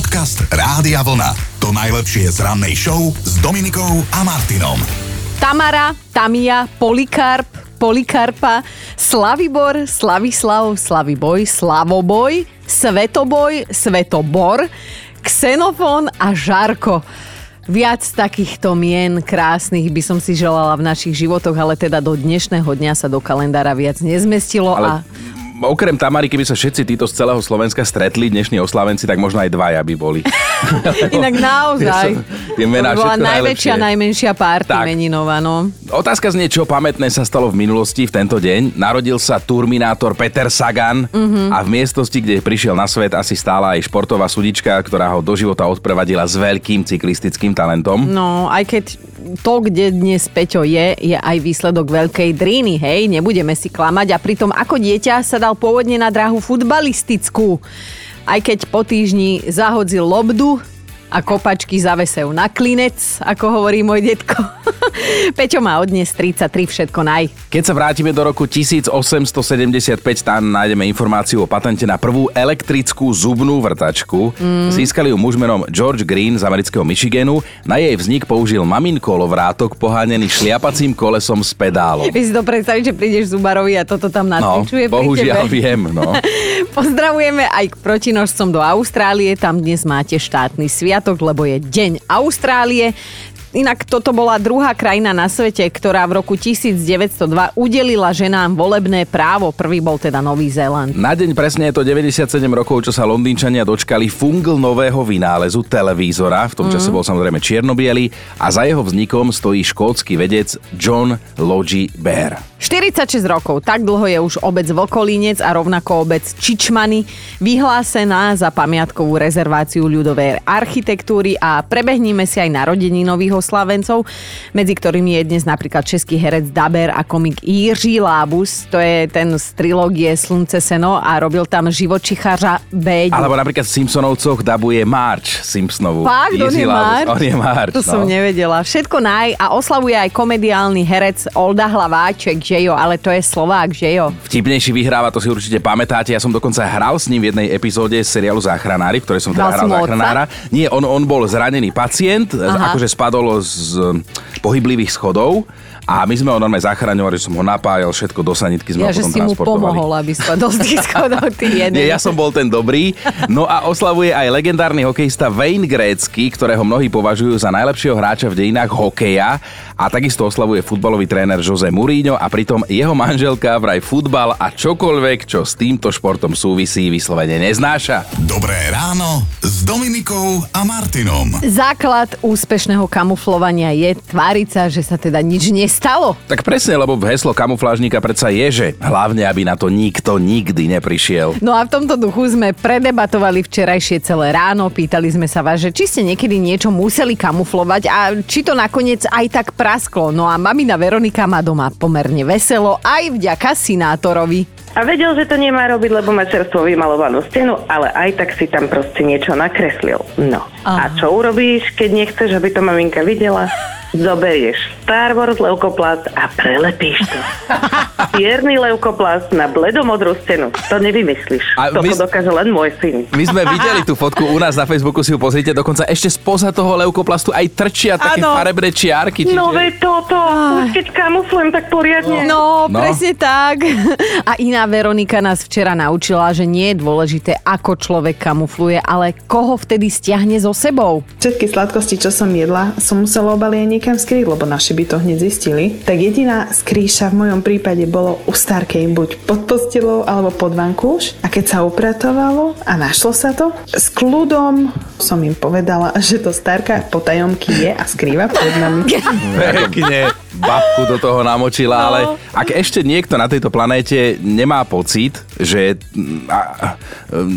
Podcast Rádia Vlna. To najlepšie z rannej show s Dominikou a Martinom. Tamara, Tamia, Polikarp, Polikarpa, Slavibor, Slavislav, Slaviboj, Slavoboj, Svetoboj, Svetobor, Xenofón a Žarko. Viac takýchto mien krásnych by som si želala v našich životoch, ale teda do dnešného dňa sa do kalendára viac nezmestilo Ale a okrem Tamary, keby sa všetci títo z celého Slovenska stretli, dnešní oslavenci, tak možno aj dvaja by boli. inak naozaj. Tie mená to bola najväčšia, najlepšie. najmenšia párty Tak. meninová, no. Otázka znie, čo pamätné sa stalo v minulosti v tento deň. Narodil sa Turminátor Peter Sagan Mhm. a v miestnosti, kde prišiel na svet, asi stála aj športová sudička, ktorá ho do života odprevadila s veľkým cyklistickým talentom. No, aj keď to, kde dnes Peťo je, je aj výsledok veľkej dríny, hej, nebudeme si klamať. A pritom ako dieťa sa dal pôvodne na dráhu futbalistickú. Aj keď po týždni zahodzil lobdu a kopačky zavesejú na klinec, ako hovorí môj detko. Peťo má odnes 33, všetko naj. Keď sa vrátime do roku 1875, tam nájdeme informáciu o patente na prvú elektrickú zubnú vrtačku. Mm. Získali ju muž menom George Green z amerického Michiganu. Na jej vznik použil mamin kolovrátok pohánený šliapacím kolesom s pedálom. Vy si to predstaviť, že prídeš zubarovi a toto tam No, nacvičuje pri bohužiaľ viem, no. Pozdravujeme aj k protinožcom do Austrálie. Tam dnes máte štátny sviatok, lebo je Deň Austrálie. Inak toto bola druhá krajina na svete, ktorá v roku 1902 udelila ženám volebné právo. Prvý bol teda Nový Zéland. Na deň presne je to 97 rokov, čo sa Londýnčania dočkali fungl nového vynálezu televízora. V tom čase bol samozrejme čiernobiely a za jeho vznikom stojí škótsky vedec John Logie Baer. 46 rokov, tak dlho je už obec Vlkolínec a rovnako obec Čičmany vyhlásená za pamiatkovú rezerváciu ľudovej architektúry a prebehníme si aj narodení nových oslavencov, medzi ktorými je dnes napríklad český herec Daber a komik Jiří Lábus, to je ten z trilógie Slunce seno a robil tam živočichářa Béďu. Alebo napríklad v Simpsonovcoch dabuje Marge Simpsonovú. Fakt, on je. Marge? On je Marge, To no. som nevedela. Všetko naj a oslavuje aj komediálny herec Olda Hlaváček, že jo, ale to je Slovák, že jo. Vtipnejší vyhráva, to si určite pamätáte. Ja som dokonca hral s ním v jednej epizóde seriálu Záchranári, v ktorej som teda Hral hral záchranára. Nie, on, on bol zranený pacient, Aha. akože spadol z mm, pohyblivých schodov a my sme ho normálne zachraňovali, že som ho napájal, všetko do sanitky sme Ja, ho že potom si mu pomohol, aby spadol z tých schodov, ty jeden. Nie, ja som bol ten dobrý. No a oslavuje aj legendárny hokejista Wayne Gretzky, ktorého mnohí považujú za najlepšieho hráča v dejinách hokeja. A takisto oslavuje futbalový tréner Jose Mourinho a pritom jeho manželka vraj futbal a čokoľvek, čo s týmto športom súvisí, vyslovene neznáša. Dobré ráno s Dominikou a Martinom. Základ úspešného kamuflovania je tváriť sa, že sa teda nič nestalo. Tak presne, lebo v heslo kamuflážnika predsa je, že hlavne, aby na to nikto nikdy neprišiel. No a v tomto duchu sme predebatovali včerajšie celé ráno, pýtali sme sa vás, že či ste niekedy niečo museli kamuflovať a či to nakoniec aj tak prasklo. No a mamina Veronika má doma pomerne veselo aj vďaka synátorovi. A vedel, že to nemá robiť, lebo má čerstvo vymalovanú stenu, ale aj tak si tam proste niečo nakreslil. No. A čo urobíš, keď nechceš, aby to maminka videla? Zoberieš Star Wars leukoplast a prelepíš to. Čierny leukoplast na bledomodrú stenu. To nevymyslíš. A Toto my- dokáže len môj syn. My sme videli tú fotku u nás na Facebooku, si ju pozrite, dokonca ešte spoza toho leukoplastu aj trčia také Áno. farebné čiarky. Čiže... No veď toto, už keď kamuflujem tak poriadne. No, No. presne tak. A iná Veronika nás včera naučila, že nie je dôležité, ako človek kamufluje, ale koho vtedy stiahne so sebou. Všetky sladkosti, čo som jedla, som musela obaliť niekam skryť, lebo naši by to hneď zistili. Tak jediná skrýša v mojom prípade bolo u Starkej buď pod postelou alebo pod vankúš. A keď sa upratovalo a našlo sa to, s kľudom som im povedala, že to Starka potajomky je a skrýva pred nami. Pekne babku do toho namočila, No. ale ak ešte niekto na tejto planéte nemá pocit, že mm, a, a,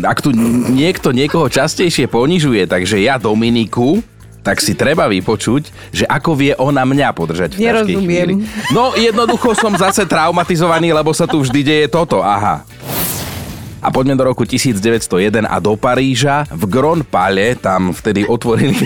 ak tu niekto niekoho častejšie ponižuje, takže ja Dominiku, tak si treba vypočuť, že ako vie ona mňa podržať v Nerozumiem. chvíli. No jednoducho som zase traumatizovaný, lebo sa tu vždy deje toto, aha. A poďme do roku 1901 a do Paríža. V Grand Palais tam vtedy otvorili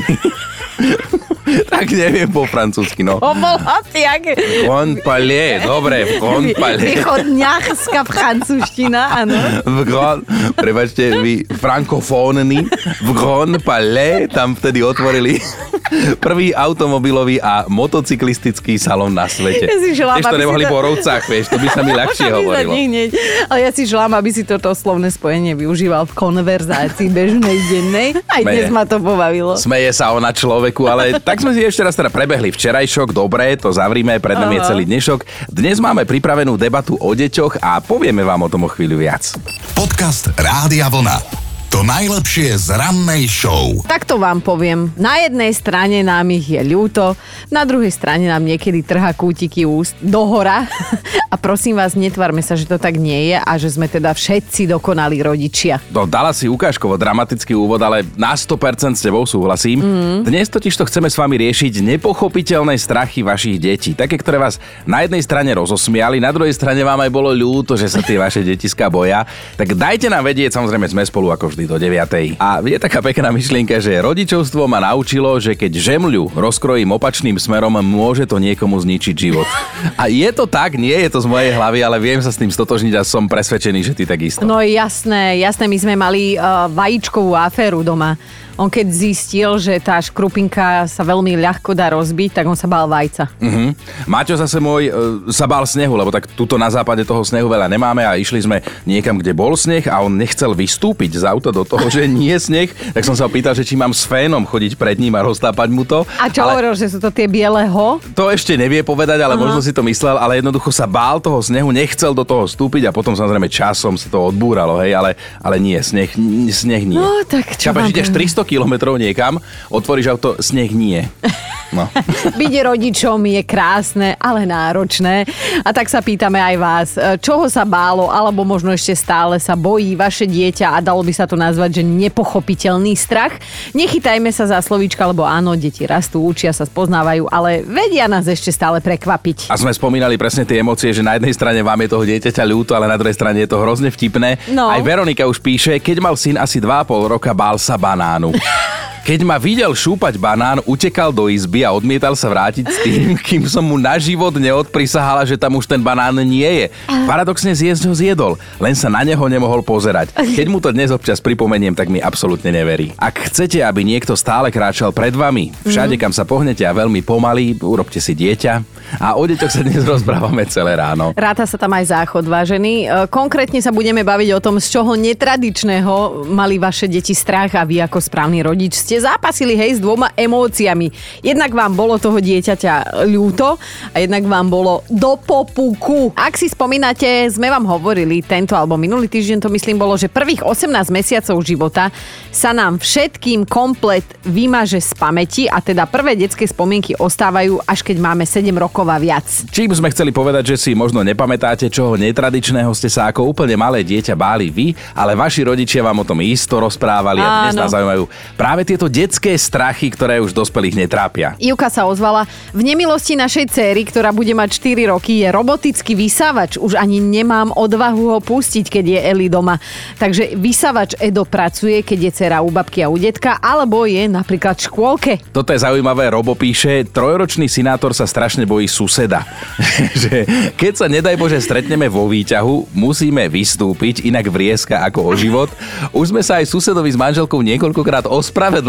tak neviem po francúzsky, no. Obolatý, aké... Grand Palais, dobre, v Grand Palais. Východňarská francúzština, áno. V Grand, prebačte, vy frankofónni, v Grand Palais tam vtedy otvorili prvý automobilový a motocyklistický salón na svete. Ja si želám, Tiež to nemohli to- po rovcách, vieš, to by sa mi ľahšie hovorilo. hneď. Ale ja si želám, aby si toto slovné spojenie využíval v konverzácii bežnej dennej. Aj Smeje. dnes ma to pobavilo. Smeje sa ona človeku, ale tak sme si ešte raz teda prebehli včerajšok, dobre, to zavrime, pred nami je celý dnešok. Dnes máme pripravenú debatu o deťoch a povieme vám o tom o chvíľu viac. Podcast Rádia Vlna. To najlepšie z rannej show. Takto vám poviem. Na jednej strane nám ich je ľúto, na druhej strane nám niekedy trhá kútiky úst do hora. A prosím vás, netvárme sa, že to tak nie je a že sme teda všetci dokonalí rodičia. No, dala si ukážkovo dramatický úvod, ale na 100% s tebou súhlasím. Mm. Dnes totiž to chceme s vami riešiť nepochopiteľné strachy vašich detí. Také, ktoré vás na jednej strane rozosmiali, na druhej strane vám aj bolo ľúto, že sa tie vaše detiska boja. Tak dajte nám vedieť, samozrejme sme spolu ako vždy do 9. A je taká pekná myšlienka, že rodičovstvo ma naučilo, že keď žemľu rozkrojím opačným smerom, môže to niekomu zničiť život. A je to tak, nie je to z mojej hlavy, ale viem sa s tým stotožniť a som presvedčený, že ty takisto. No jasné, jasné, my sme mali uh, vajíčkovú aféru doma. On keď zistil, že tá škrupinka sa veľmi ľahko dá rozbiť, tak on sa bál vajca. Uh-huh. Maťo zase môj e, sa bál snehu, lebo tak tuto na západe toho snehu veľa nemáme a išli sme niekam, kde bol sneh a on nechcel vystúpiť z auta do toho, že nie je sneh, tak som sa pýtal, že či mám s fénom chodiť pred ním a roztápať mu to. A čo ale hovoril, že sú to tie biele ho? to ešte nevie povedať, ale možno si to myslel, ale jednoducho sa bál toho snehu, nechcel do toho vstúpiť a potom samozrejme časom sa to odbúralo, hej, ale, ale nie, sneh, sneh nie. No, tak čo Chápeš, vám ideš poviem? 300 kilometrov niekam, otvoríš auto, sneh nie. No. Byť rodičom je krásne, ale náročné. A tak sa pýtame aj vás, e, čoho sa bálo, alebo možno ešte stále sa bojí vaše dieťa a dalo by sa to nazvať, že nepochopiteľný strach. Nechytajme sa za slovíčka, lebo áno, deti rastú, učia sa, spoznávajú, ale vedia nás ešte stále prekvapiť. A sme spomínali presne tie emócie, že na jednej strane vám je toho dieťaťa ľúto, ale na druhej strane je to hrozne vtipné. No. Aj Veronika už píše, keď mal syn asi 2,5 roka, bál sa banánu. Keď ma videl šúpať banán, utekal do izby a odmietal sa vrátiť s tým, kým som mu na život neodprisahala, že tam už ten banán nie je. Paradoxne zjesť ho zjedol, len sa na neho nemohol pozerať. Keď mu to dnes občas pripomeniem, tak mi absolútne neverí. Ak chcete, aby niekto stále kráčal pred vami, všade kam sa pohnete a veľmi pomaly, urobte si dieťa. A o deťoch sa dnes rozprávame celé ráno. Ráta sa tam aj záchod, vážený. E, Konkrétne sa budeme baviť o tom, z čoho netradičného mali vaše deti strach a vy ako správny rodič ste zápasili hej s dvoma emóciami. Jednak vám bolo toho dieťaťa ľúto a jednak vám bolo do popuku. Ak si spomínate, sme vám hovorili tento alebo minulý týždeň to myslím bolo, že prvých 18 mesiacov života sa nám všetkým komplet vymaže z pamäti a teda prvé detské spomienky ostávajú až keď máme 7 rokov a viac. Čím sme chceli povedať, že si možno nepamätáte, čoho netradičného ste sa ako úplne malé dieťa báli vy, ale vaši rodičia vám o tom isto rozprávali a dnes nás zaujímajú práve tieto detské strachy, ktoré už dospelých netrápia. Ivka sa ozvala, v nemilosti našej céry, ktorá bude mať 4 roky, je robotický vysávač. Už ani nemám odvahu ho pustiť, keď je Eli doma. Takže vysávač Edo pracuje, keď je dcera u babky a u detka, alebo je napríklad v škôlke. Toto je zaujímavé, Robo píše, trojročný sinátor sa strašne bojí suseda. že keď sa nedaj Bože stretneme vo výťahu, musíme vystúpiť, inak vrieska ako o život. Už sme sa aj susedovi s manželkou niekoľkokrát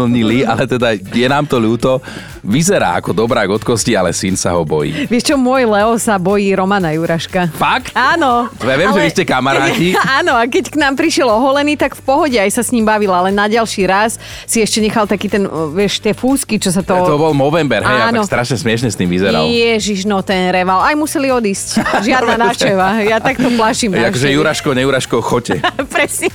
ospravedlnili, ale teda je nám to ľúto. Vyzerá ako dobrák od kosti, ale syn sa ho bojí. Vieš čo, môj Leo sa bojí Romana Juraška. Fakt? Áno. Ja viem, že vy ste kamaráti. Áno, a keď k nám prišiel oholený, tak v pohode aj sa s ním bavil, ale na ďalší raz si ešte nechal taký ten, vieš, tie fúsky, čo sa to... To bol Movember, hej, Áno. tak strašne smiešne s tým vyzeral. Ježiš, no ten reval. Aj museli odísť. Žiadna návšteva. Ja takto plaším návštevy. Juraško, Nejuraško, chote. Presne.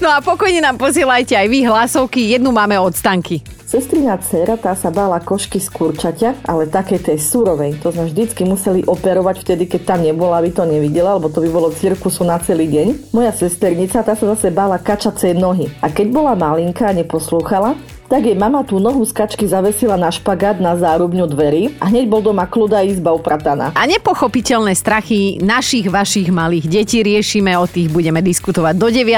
No a pokojne nám posielajte aj vy hlasovky. Jednu máme od Stanky. Sestrina dcera tá sa bála košky z kurčaťa, ale také tej surovej. To sme vždycky museli operovať vtedy, keď tam nebola, aby to nevidela, lebo to by bolo cirkusu na celý deň. Moja sesternica tá sa zase bála kačacej nohy. A keď bola malinká a neposlúchala, tak jej mama tú nohu z kačky zavesila na špagát na zárubňu dverí a hneď bol doma kľuda izba uprataná. A nepochopiteľné strachy našich, vašich malých detí riešime, o tých budeme diskutovať do 9.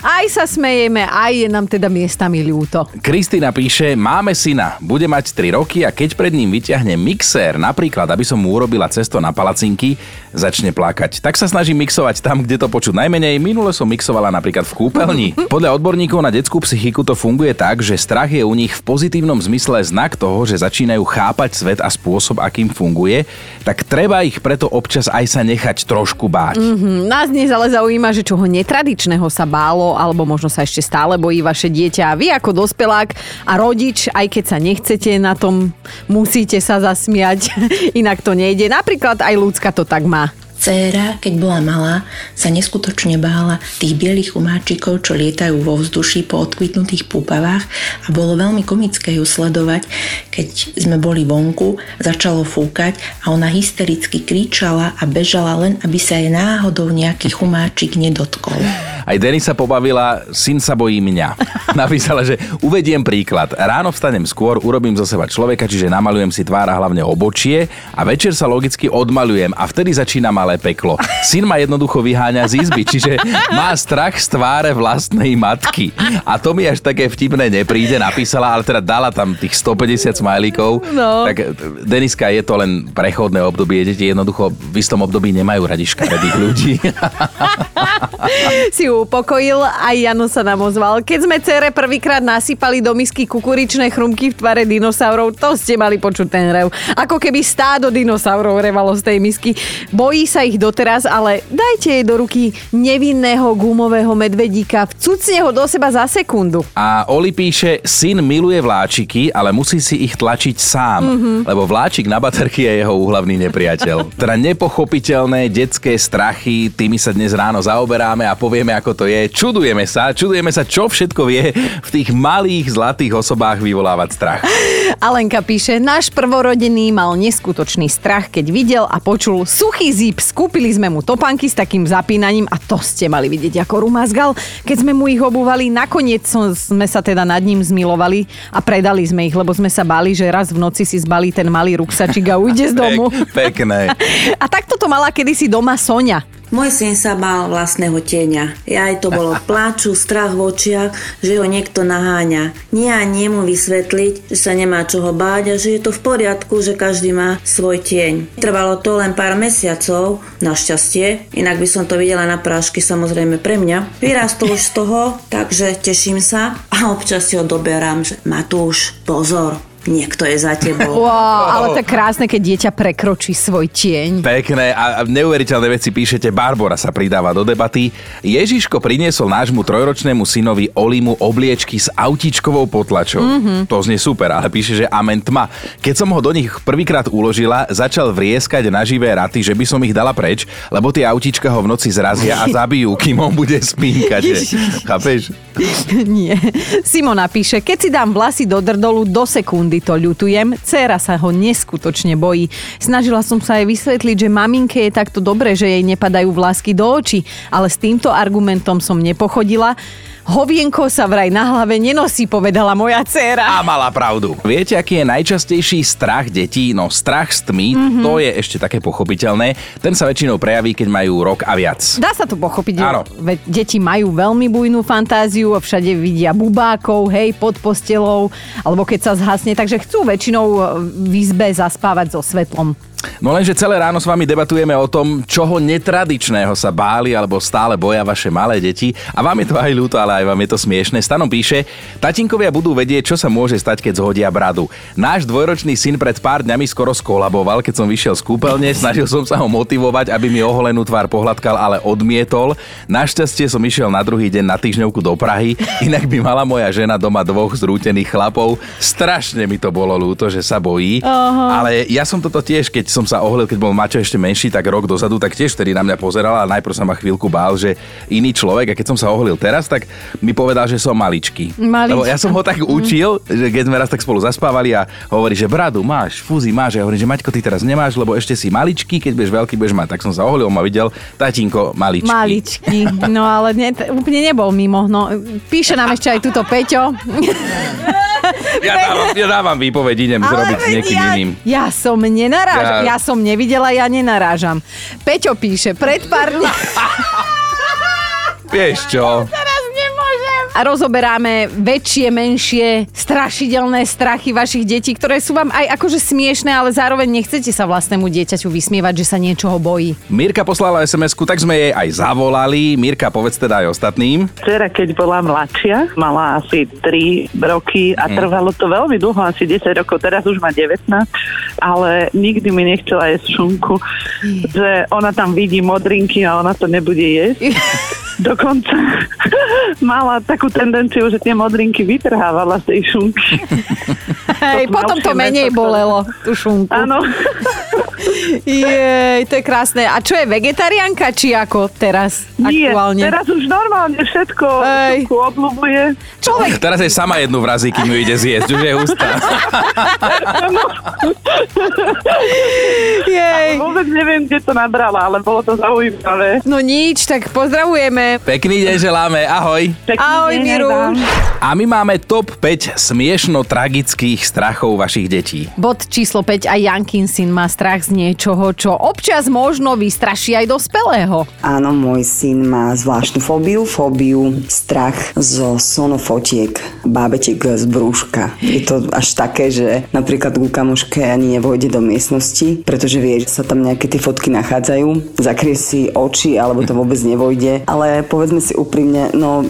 Aj sa smejeme, aj je nám teda miestami ľúto. Kristýna píše, píše, máme syna, bude mať 3 roky a keď pred ním vyťahne mixér, napríklad, aby som mu urobila cesto na palacinky, začne plakať. Tak sa snažím mixovať tam, kde to počuť najmenej. Minule som mixovala napríklad v kúpeľni. Podľa odborníkov na detskú psychiku to funguje tak, že strach je u nich v pozitívnom zmysle znak toho, že začínajú chápať svet a spôsob, akým funguje, tak treba ich preto občas aj sa nechať trošku báť. Mm, nás dnes ale zaujíma, že čoho netradičného sa bálo, alebo možno sa ešte stále bojí vaše dieťa. Vy ako dospelák a rodič, aj keď sa nechcete na tom, musíte sa zasmiať, inak to nejde. Napríklad aj ľudská to tak má. Céra, keď bola malá, sa neskutočne bála tých bielých chumáčikov, čo lietajú vo vzduši po odkvitnutých púpavách a bolo veľmi komické ju sledovať, keď sme boli vonku, začalo fúkať a ona hystericky kričala a bežala len, aby sa jej náhodou nejaký chumáčik nedotkol. Aj Denisa pobavila, syn sa bojí mňa. Napísala, že uvediem príklad. Ráno vstanem skôr, urobím zo seba človeka, čiže namalujem si tvára hlavne obočie a večer sa logicky odmalujem a vtedy začína malé peklo. Syn ma jednoducho vyháňa z izby, čiže má strach z tváre vlastnej matky. A to mi až také vtipné nepríde, napísala, ale teda dala tam tých 150 smajlíkov. No. Tak Deniska, je to len prechodné obdobie, deti jednoducho v istom období nemajú radi škaredých ľudí. si upokojil, aj Jano sa nám ozval. Keď sme cere prvýkrát nasypali do misky kukuričné chrumky v tvare dinosaurov, to ste mali počuť ten rev. Ako keby stádo dinosaurov revalo z tej misky. Bojí sa ich doteraz, ale dajte jej do ruky nevinného gumového medvedíka, vcucne ho do seba za sekundu. A Oli píše, syn miluje vláčiky, ale musí si ich tlačiť sám, mm-hmm. lebo vláčik na baterky je jeho úhlavný nepriateľ. teda nepochopiteľné detské strachy, tými sa dnes ráno zaoberáme a povieme, ako to je. Čudujeme sa, čudujeme sa, čo všetko vie v tých malých zlatých osobách vyvolávať strach. Alenka píše, náš prvorodený mal neskutočný strach, keď videl a počul suchý zip. Skúpili sme mu topánky s takým zapínaním a to ste mali vidieť ako rumazgal. Keď sme mu ich obúvali, nakoniec sme sa teda nad ním zmilovali a predali sme ich, lebo sme sa bali, že raz v noci si zbalí ten malý ruksačik a ujde z domu. Pek, pekné. A takto to mala kedysi doma Sonia. Môj syn sa bál vlastného tieňa. Ja aj to bolo pláču, strach v očiach, že ho niekto naháňa. Nie a nie mu vysvetliť, že sa nemá čoho báť a že je to v poriadku, že každý má svoj tieň. Trvalo to len pár mesiacov, našťastie, inak by som to videla na prášky samozrejme pre mňa. Vyrastol už z toho, takže teším sa a občas si ho doberám, že Matúš, pozor, niekto je za tebou. Wow, ale tak krásne, keď dieťa prekročí svoj tieň. Pekné a neuveriteľné veci píšete. Barbara sa pridáva do debaty. Ježiško priniesol nášmu trojročnému synovi Olimu obliečky s autičkovou potlačou. Mm-hmm. To znie super, ale píše, že amen tma. Keď som ho do nich prvýkrát uložila, začal vrieskať na živé raty, že by som ich dala preč, lebo tie autička ho v noci zrazia a zabijú, kým on bude spínkať. Chápeš? Nie. Simona píše, keď si dám vlasy do drdolu do sekundy, to ľutujem. Céra sa ho neskutočne bojí. Snažila som sa jej vysvetliť, že maminke je takto dobre, že jej nepadajú vlásky do očí, ale s týmto argumentom som nepochodila. Hovienko sa vraj na hlave nenosí, povedala moja dcéra. A mala pravdu. Viete, aký je najčastejší strach detí? No strach z tmy, mm-hmm. to je ešte také pochopiteľné. Ten sa väčšinou prejaví, keď majú rok a viac. Dá sa to pochopiť. Áno. Veď deti majú veľmi bujnú fantáziu a všade vidia bubákov, hej, pod postelou, alebo keď sa zhasne, takže chcú väčšinou v izbe zaspávať so svetlom. No lenže celé ráno s vami debatujeme o tom, čoho netradičného sa báli alebo stále boja vaše malé deti. A vám je to aj ľúto, ale aj vám je to smiešne. Stanom píše, tatinkovia budú vedieť, čo sa môže stať, keď zhodia bradu. Náš dvojročný syn pred pár dňami skoro skolaboval, keď som vyšiel z kúpeľne, snažil som sa ho motivovať, aby mi oholenú tvár pohľadkal, ale odmietol. Našťastie som išiel na druhý deň na týždňovku do Prahy, inak by mala moja žena doma dvoch zrútených chlapov. Strašne mi to bolo ľúto, že sa bojí. Aha. Ale ja som toto tiež, keď som sa oholil, keď bol Maťo ešte menší, tak rok dozadu, tak tiež vtedy na mňa pozerala a najprv sa ma chvíľku bál, že iný človek a keď som sa oholil teraz, tak mi povedal, že som maličký. Maličký. Lebo ja som ho tak učil, že keď sme raz tak spolu zaspávali a hovorí, že bradu máš, fúzi máš. A ja hovorím, že Maťko, ty teraz nemáš, lebo ešte si maličký, keď budeš veľký, budeš mať. Tak som sa oholil, ma videl, tatínko, maličký. Maličký, no ale ne, úplne nebol mimo. No, píše nám ešte aj túto Peťo. Ja dávam, ja dávam výpoveď, idem Ale zrobiť s niekým ja, iným. Ja som nenarážam, ja... ja som nevidela, ja nenarážam. Peťo píše, pred pár dňa... Vieš čo? A rozoberáme väčšie, menšie, strašidelné strachy vašich detí, ktoré sú vám aj akože smiešné, ale zároveň nechcete sa vlastnému dieťaťu vysmievať, že sa niečoho bojí. Mirka poslala sms tak sme jej aj zavolali. Mirka, povedz teda aj ostatným. Dcera, keď bola mladšia, mala asi 3 roky a trvalo to veľmi dlho, asi 10 rokov, teraz už má 19, ale nikdy mi nechcela jesť šunku, že ona tam vidí modrinky a ona to nebude jesť. Dokonca mala takú tendenciu, že tie modrinky vytrhávala z tej šunky. Hej, To potom to menej mäso, bolelo, tú šunku. Áno. Jej, to je krásne. A čo je vegetariánka, či ako teraz Nie, aktuálne? teraz už normálne všetko Hej. šunku obľúbuje. Človek Teraz je sama jednu vrazí, kým ju ide zjesť. Už je hustá. jej. Vôbec neviem, kde to nabrala, ale bolo to zaujímavé. No nič, tak pozdravujeme. Pekný deň želáme. Ahoj. Pekný Ahoj, deň Miru. A my máme top 5 smiešno-tragických strachov vašich detí. Bod číslo 5 a Jankin syn má strach z niečoho, čo občas možno vystraší aj dospelého. Áno, môj syn má zvláštnu fóbiu, fóbiu strach zo sonofotiek bábetiek z brúška. Je to až také, že napríklad ku kamoške ani nevojde do miestnosti, pretože vie, že sa tam nejaké tie fotky nachádzajú, zakrie si oči alebo to vôbec nevojde, ale povedzme si úprimne, no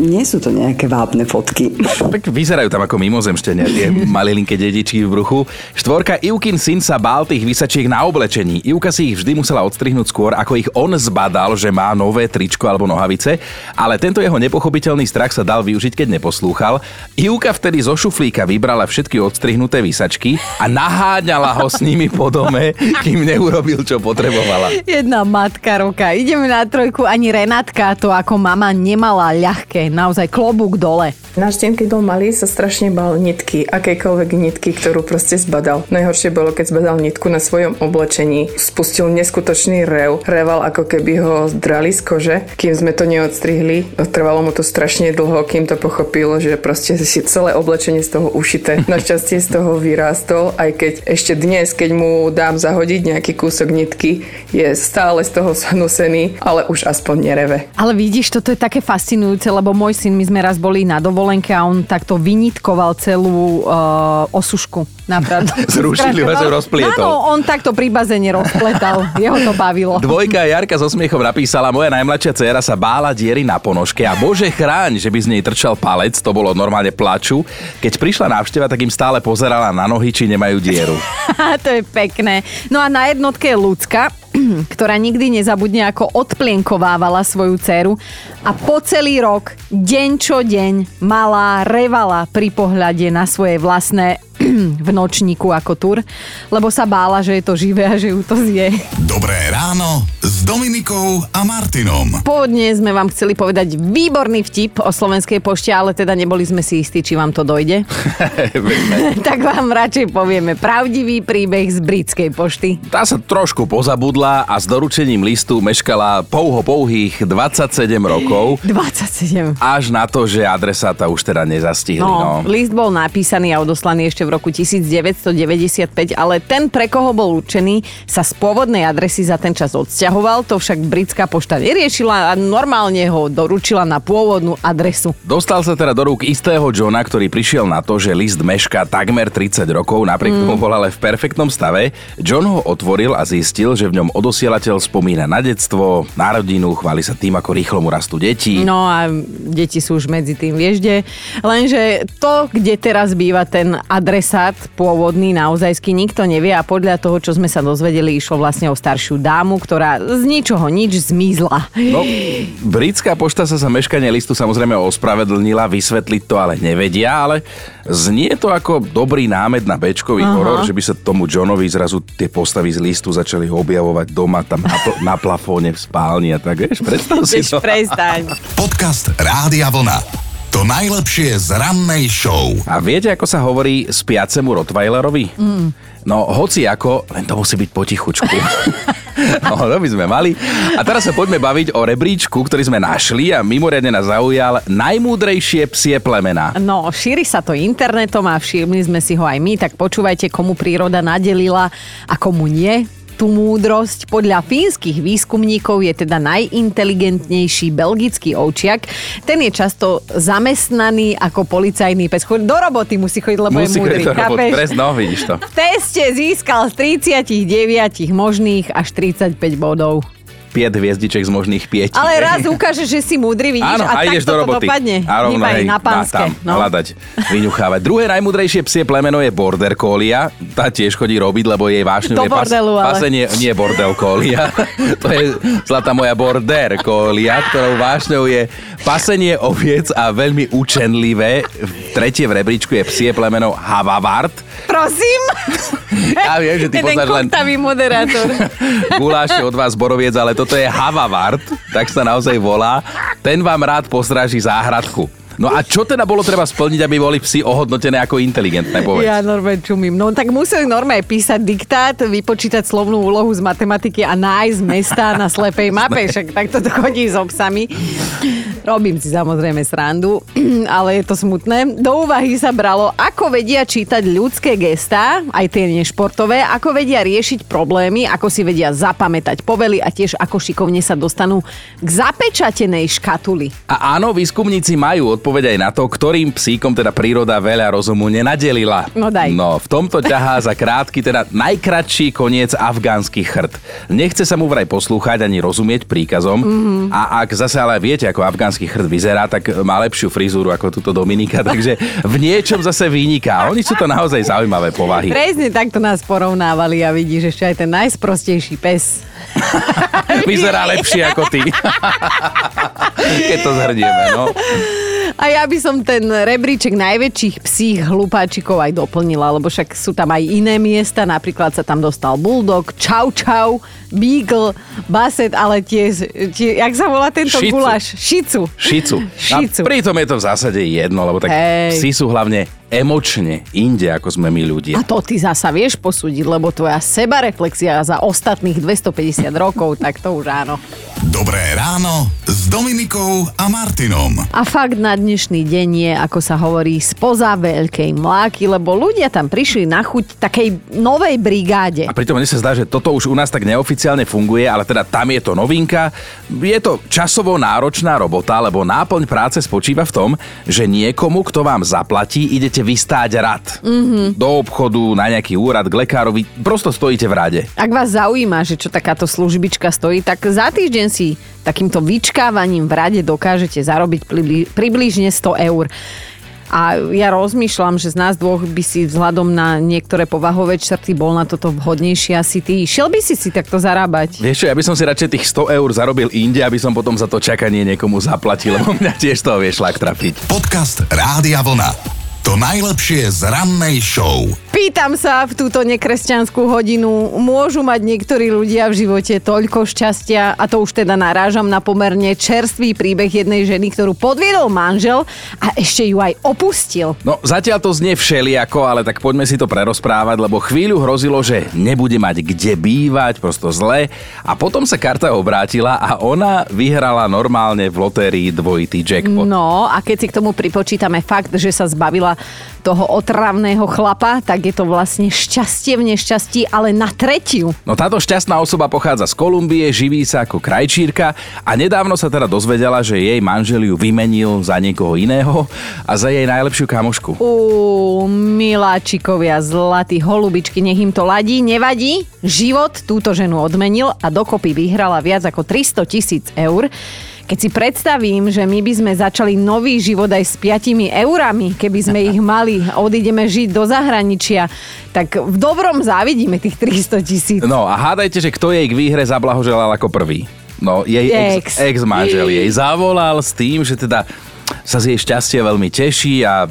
nie sú to nejaké vábne fotky. Tak vyzerajú tam ako mimozemštenia, tie malilinké dedičky v bruchu. Štvorka Ivkin syn sa bál tých vysačiek na oblečení. Ivka si ich vždy musela odstrihnúť skôr, ako ich on zbadal, že má nové tričko alebo nohavice, ale tento jeho nepochopiteľný strach sa dal využiť, keď neposlúchal. Ivka vtedy zo šuflíka vybrala všetky odstrihnuté vysačky a naháňala ho s nimi po dome, kým neurobil, čo potrebovala. Jedna matka roka. Ideme na trojku. Ani Renátka to ako mama nemala ľahké. Naozaj klobúk dole. Náš keď bol malý, sa strašne bal nitky, akejkoľvek nitky, ktorú proste zbadal. Najhoršie bolo, keď zbadal nitku na svojom oblečení. Spustil neskutočný rev. Reval, ako keby ho zdrali z kože. Kým sme to neodstrihli, trvalo mu to strašne dlho, kým to pochopil, že proste si celé oblečenie z toho ušité. Našťastie z toho vyrástol, aj keď ešte dnes, keď mu dám zahodiť nejaký kúsok nitky, je stále z toho zhnusený, ale už aspoň nereve. Ale vidíš, toto je také fascinujúce, lebo môj syn, my sme raz boli na dovolenke a on takto vynitkoval celú uh, osušku. Napríklad. Zrušili ho, že rozplietol. Áno, on takto pri bazéne rozpletal. Jeho to bavilo. Dvojka Jarka so smiechom napísala, moja najmladšia dcéra sa bála diery na ponožke a bože chráň, že by z nej trčal palec, to bolo normálne plaču. Keď prišla návšteva, tak im stále pozerala na nohy, či nemajú dieru. to je pekné. No a na jednotke je ľudská, ktorá nikdy nezabudne, ako odplienkovávala svoju dceru a po celý rok, deň čo deň, malá revala pri pohľade na svoje vlastné v nočníku ako tur, lebo sa bála, že je to živé a že ju to zje. Dobré ráno s Dominikou a Martinom. Pôvodne sme vám chceli povedať výborný vtip o Slovenskej pošte, ale teda neboli sme si istí, či vám to dojde. tak vám radšej povieme pravdivý príbeh z britskej pošty. Tá sa trošku pozabudla a s doručením listu meškala pouho pouhých 27 rokov. 27. Až na to, že adresáta už teda nezastihli. No, No. list bol napísaný a odoslaný ešte v roku 1995, ale ten, pre koho bol určený, sa z pôvodnej adresy za ten čas odsťahoval, to však britská pošta neriešila a normálne ho doručila na pôvodnú adresu. Dostal sa teda do rúk istého Johna, ktorý prišiel na to, že list meška takmer 30 rokov, napriek Mm. tomu bol ale v perfektnom stave. John ho otvoril a zistil, že v ňom odosielateľ spomína na detstvo, na rodinu, chváli sa tým, ako rýchlo mu rastú deti. No a deti sú už medzi tým, vieš, kde. Lenže to, kde teraz býva ten adresát pôvodný, naozajský, nikto nevie a podľa toho, čo sme sa dozvedeli, išlo vlastne o staršiu dámu, ktorá z ničoho nič zmizla. No, britská pošta sa za meškanie listu samozrejme ospravedlnila, vysvetliť to ale nevedia, ale znie to ako dobrý námed na bečkový Aha. horor, že by sa tomu Johnovi zrazu tie postavy z listu začali objavovať doma, tam na, pl- na plafóne v spálni a tak, vieš, predstav si to. prestaň. Podcast Rádia Vlna. To najlepšie z rannej show. A viete, ako sa hovorí spiacemu Rottweilerovi? Mm. No, hoci ako, len to musí byť potichučku. no, to by sme mali. A teraz sa poďme baviť o rebríčku, ktorý sme našli a mimoriadne nás zaujal najmúdrejšie psie plemená. No, šíri sa to internetom a všimli sme si ho aj my, tak počúvajte, komu príroda nadelila a komu nie tú múdrosť. Podľa fínskych výskumníkov je teda najinteligentnejší belgický ovčiak. Ten je často zamestnaný ako policajný pes. Do roboty musí chodiť, lebo Musí je múdry. chápeš? presne, no vidíš to. V teste získal z 39 možných až 35 bodov. 5 hviezdiček z možných 5. Ale raz ukáže, že si múdry, vidíš, Áno, a, a ideš do roboty. dopadne. A rovno, Iba hej, na pánske. tam no. hľadať, vyňuchávať. Druhé najmudrejšie psie plemeno je border collie. Tá tiež chodí robiť, lebo jej vášňou je bordelu, ale. pasenie, nie bordel collie. to je zlatá moja border collie, ktorou vášňou je pasenie oviec a veľmi učenlivé. Tretie v rebríčku je psie plemeno Havavart. Prosím. Ja viem, že ty Jeden poznáš len moderátor. guláše od vás boroviec, ale toto je Havavart, tak sa naozaj volá. Ten vám rád postráži záhradku. No a čo teda bolo treba splniť, aby boli psi ohodnotené ako inteligentné, povedz? Ja normálne čumím. No tak museli normálne písať diktát, vypočítať slovnú úlohu z matematiky a nájsť mesta na slepej mape. Však takto to chodí s obsami. Robím si samozrejme srandu, ale je to smutné. Do úvahy sa bralo, ako vedia čítať ľudské gestá, aj tie nešportové, ako vedia riešiť problémy, ako si vedia zapamätať povely a tiež ako šikovne sa dostanú k zapečatenej škatuli. A áno, výskumníci majú odpoveď aj na to, ktorým psíkom teda príroda veľa rozumu nenadelila. No daj. No, v tomto ťahá za krátky, teda najkratší koniec afgánsky chrt. Nechce sa mu vraj poslúchať ani rozumieť príkazom. Mhm. A ak zase ale viete, ako afgánsky chrt vyzerá, tak má lepšiu frizúru ako túto Dominika, takže v niečom zase vyniká. Oni sú to naozaj zaujímavé povahy. Presne takto nás porovnávali a vidíš ešte aj ten najsprostejší pes. Vyzerá lepšie ako ty. Keď to zhrnieme, no. A ja by som ten rebríček najväčších psích hlupáčikov aj doplnila, lebo však sú tam aj iné miesta, napríklad sa tam dostal Bulldog, Chow Chow, Beagle, Basset, ale tie, tie jak sa volá tento Tzu. guláš? Šicu. Šicu. Šicu. A pritom je to v zásade jedno, lebo tak Hej. psi sú hlavne emočne inde, ako sme my ľudia. A to ty zasa vieš posúdiť, lebo tvoja sebareflexia za ostatných 250 rokov, tak to už áno. Dobré ráno s Dominikou a Martinom. A fakt na dnešný deň je, ako sa hovorí, spoza veľkej mláky, lebo ľudia tam prišli na chuť takej novej brigáde. A pritom mne sa zdá, že toto už u nás tak neoficiálne funguje, ale teda tam je to novinka. Je to časovo náročná robota, lebo náplň práce spočíva v tom, že niekomu, kto vám zaplatí, idete vystáť rad. Mhm. Do obchodu, na nejaký úrad, k lekárovi, prosto stojíte v rade. Ak vás zaujíma, že čo takáto službička stojí, tak za týždeň si takýmto vyčkávaním v rade dokážete zarobiť pribli- približne 100 eur. A ja rozmýšľam, že z nás dvoch by si vzhľadom na niektoré povahové črty bol na toto vhodnejší asi ty. Šiel by si si takto zarábať? Vieš čo, ja by som si radšej tých 100 eur zarobil inde, aby som potom za to čakanie niekomu zaplatil, lebo mňa tiež toho vie šlak trafiť. Podcast Rádia Vlna. To najlepšie z rannej show. Pýtam sa v túto nekresťanskú hodinu, môžu mať niektorí ľudia v živote toľko šťastia, a to už teda narážam na pomerne čerstvý príbeh jednej ženy, ktorú podviedol manžel a ešte ju aj opustil. No, zatiaľ to znie všeliako, ale tak poďme si to prerozprávať, lebo chvíľu hrozilo, že nebude mať kde bývať, prosto zle. A potom sa karta obrátila a ona vyhrala normálne v lotérii dvojitý jackpot. No a keď si k tomu pripočítame fakt, že sa zbavila toho otravného chlapa, tak je to vlastne šťastie v nešťastí, ale na tretiu. No táto šťastná osoba pochádza z Kolumbie, živí sa ako krajčírka a nedávno sa teda dozvedela, že jej manžel ju vymenil za niekoho iného a za jej najlepšiu kamošku. Ú, miláčikovia, zlatí holubičky, nech im to ladí, nevadí. Život túto ženu odmenil a dokopy vyhrala viac ako 300 tisíc eur. Keď si predstavím, že my by sme začali nový život aj s 5 eurami, keby sme ich mali odídeme žiť do zahraničia, tak v dobrom závidíme tých 300 tisíc. No a hádajte, že kto jej k výhre zablahoželal ako prvý. No, jej ex, Ex. ex-manžel jej zavolal s tým, že teda sa z jej šťastia veľmi teší a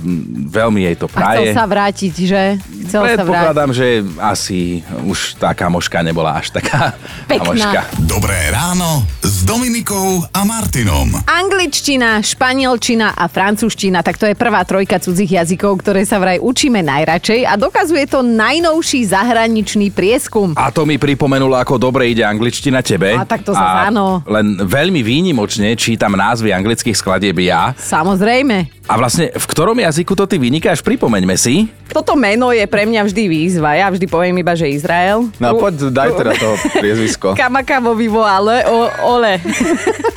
veľmi jej A to chcel praje. sa vrátiť, že? Chcel sa vrátiť. Predpokladám, že asi už tá kamoška nebola až taká Pekná. kamoška. Dobré ráno s Dominikou a Martinom. Angličtina, španielčina a francúzština, tak to je prvá trojka cudzích jazykov, ktoré sa vraj učíme najradšej a dokazuje to najnovší zahraničný prieskum. A to mi pripomenulo, ako dobre ide angličtina tebe. A tak to zas áno. Len veľmi výnimočne čítam názvy anglických skladieb ja. Samozrejme. A vlastne v ktorom jazyku to ty vynikáš? Pripomeňme si. Toto meno je pre mňa vždy výzva. Ja vždy poviem iba, že Izrael. No poď, daj teda to priezvisko. Kamaka vo vyvolale, o, ole.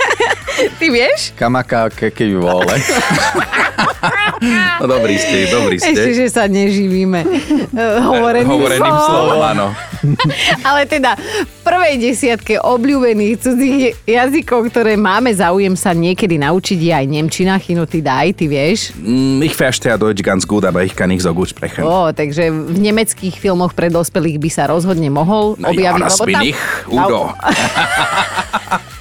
Ty vieš? Kamaka keky vole. No dobrý ste, dobrý ste. Ešte, že sa neživíme hovoreným, Hovoreným slovom, áno. Ale teda v prvej desiatke obľúbených cudzích jazykov, ktoré máme záujem sa niekedy naučiť, je aj Nemčina, Chino, ty daj, ty vieš. Mm, ich verstehe Deutsch ganz gut, aber ich kann nicht so gut sprechen. Ó, takže v nemeckých filmoch pre dospelých by sa rozhodne mohol Na objaviť. Jonas lebo bin tam- ich, Udo.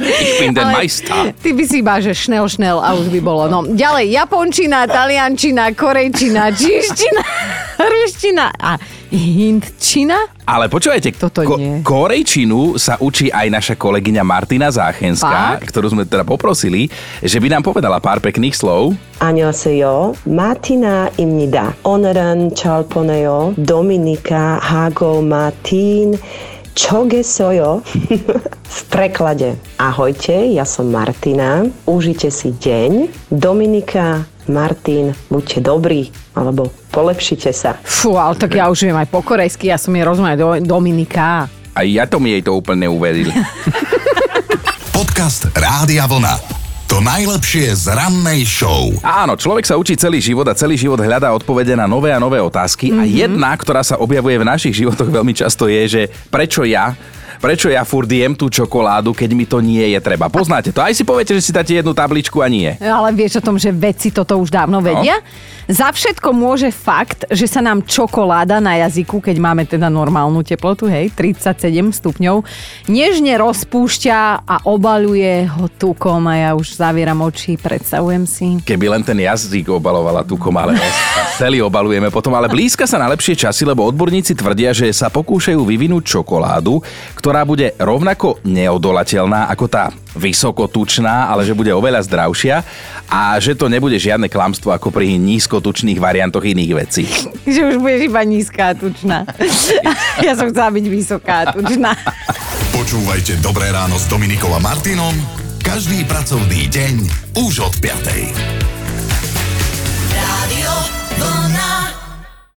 Ich bin der Ale Meister. Ty by si iba, že šnel, šnel a už by bolo. No, ďalej, japončina, taliančina, korejčina, číština, ruština a hindčina. Ale počúvajte, Toto nie. korejčinu sa učí aj naša kolegyňa Martina Záchenská, Fakt? ktorú sme teda poprosili, že by nám povedala pár pekných slov. 안녕하세요. 마티나입니다. 오늘은 절보네요. 도미니카 하고 마틴 čogesо요 v preklade. Ahojte, ja som Martina. Užite si deň. Dominika, Martin, buďte dobrí, alebo polepšite sa. Fú, ale tak ja už viem aj po korejsky, ja som je rozumiem, do, Dominika. A ja to mi jej to úplne uveril. Podcast Rádia Vlna. To najlepšie z rannej show. Áno, človek sa učí celý život a celý život hľadá odpovede na nové a nové otázky. Mm-hmm. A jedna, ktorá sa objavuje v našich životoch veľmi často je, že prečo ja Prečo ja furt jem tú čokoládu, keď mi to nie je treba? Poznáte to? Aj si poviete, že si dáte jednu tabličku a nie. Ale vieš o tom, že vedci toto už dávno vedia? Za všetko môže fakt, že sa nám čokoláda na jazyku, keď máme teda normálnu teplotu, hej, 37 stupňov, nežne rozpúšťa a obaluje ho tukom a ja už zavieram oči, predstavujem si. Keby len ten jazyk obalovala tukom, ale celý obalujeme potom. Ale blízka sa na lepšie časy, lebo odborníci tvrdia, že sa pokúšajú vyvinúť čokoládu, ktorá bude rovnako neodolateľná ako tá vysokotučná, ale že bude oveľa zdravšia a že to nebude žiadne klamstvo ako pri nízkotučných variantoch iných vecí. Že už budeš iba nízka tučná. ja som chcela byť vysoká tučná. Počúvajte Dobré ráno s Dominikou a Martinom každý pracovný deň už od 5.